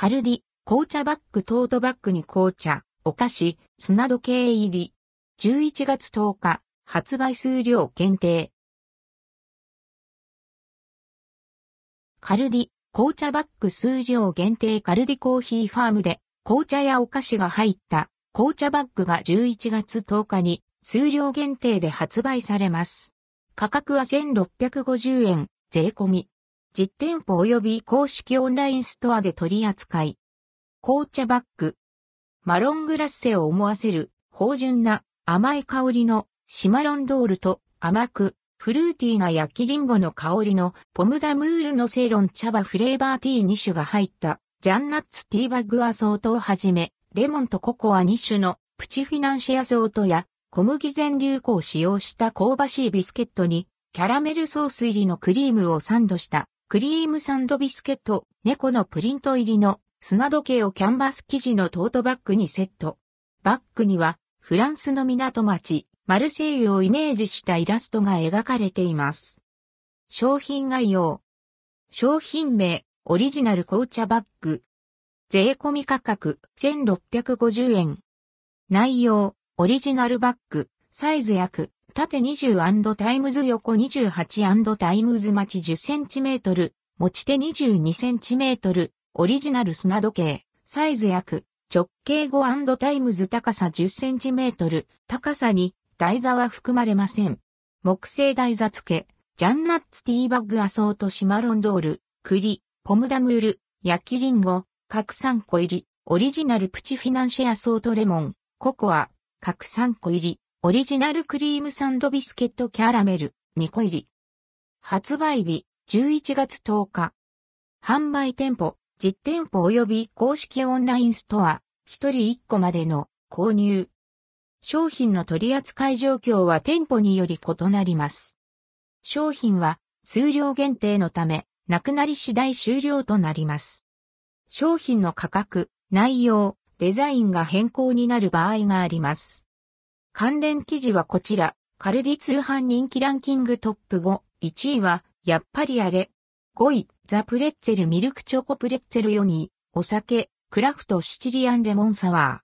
カルディ、紅茶バッグトートバッグに紅茶、お菓子、砂時計入り。11月10日、発売数量限定。カルディ、紅茶バッグ数量限定カルディコーヒーファームで紅茶やお菓子が入った紅茶バッグが11月10日に数量限定で発売されます。価格は1650円、税込み。実店舗及び公式オンラインストアで取り扱い。紅茶バッグ。マロングラッセを思わせる、芳醇な甘い香りのシマロンドールと甘くフルーティーな焼きリンゴの香りのポムダムールのセイロン茶葉フレーバーティー2種が入ったジャンナッツティーバッグアソートをはじめ、レモンとココア2種のプチフィナンシェアソートや小麦全流行を使用した香ばしいビスケットにキャラメルソース入りのクリームをサンドしたクリームサンドビスケット、猫のプリント入りの砂時計をキャンバス生地のトートバッグにセット。バッグにはフランスの港町マルセイユをイメージしたイラストが描かれています。商品概要。商品名、オリジナル紅茶バッグ。税込み価格、1650円。内容、オリジナルバッグ、サイズ約、縦20 times 横28 times マチ 10cm、持ち手 22cm、オリジナル砂時計、サイズ約、直径5 times 高さ 10cm、高さに台座は含まれません。木製台座付け、ジャンナッツティーバッグアソートシマロンドール、栗、ポムダムール、焼きリンゴ、各3個入り、オリジナルプチフィナンシェアソートレモン、ココア、各3個入り、オリジナルクリームサンドビスケットキャラメル、2個入り。発売日、11月10日。販売店舗、実店舗及び公式オンラインストア、1人1個までの購入。商品の取扱い状況は店舗により異なります。商品は数量限定のため、なくなり次第終了となります。商品の価格、内容、デザインが変更になる場合があります。関連記事はこちら、カルディ通販人気ランキングトップ5、1位は、やっぱりあれ。5位、ザ・プレッツェルミルクチョコプレッツェル4位、お酒、クラフトシチリアンレモンサワー。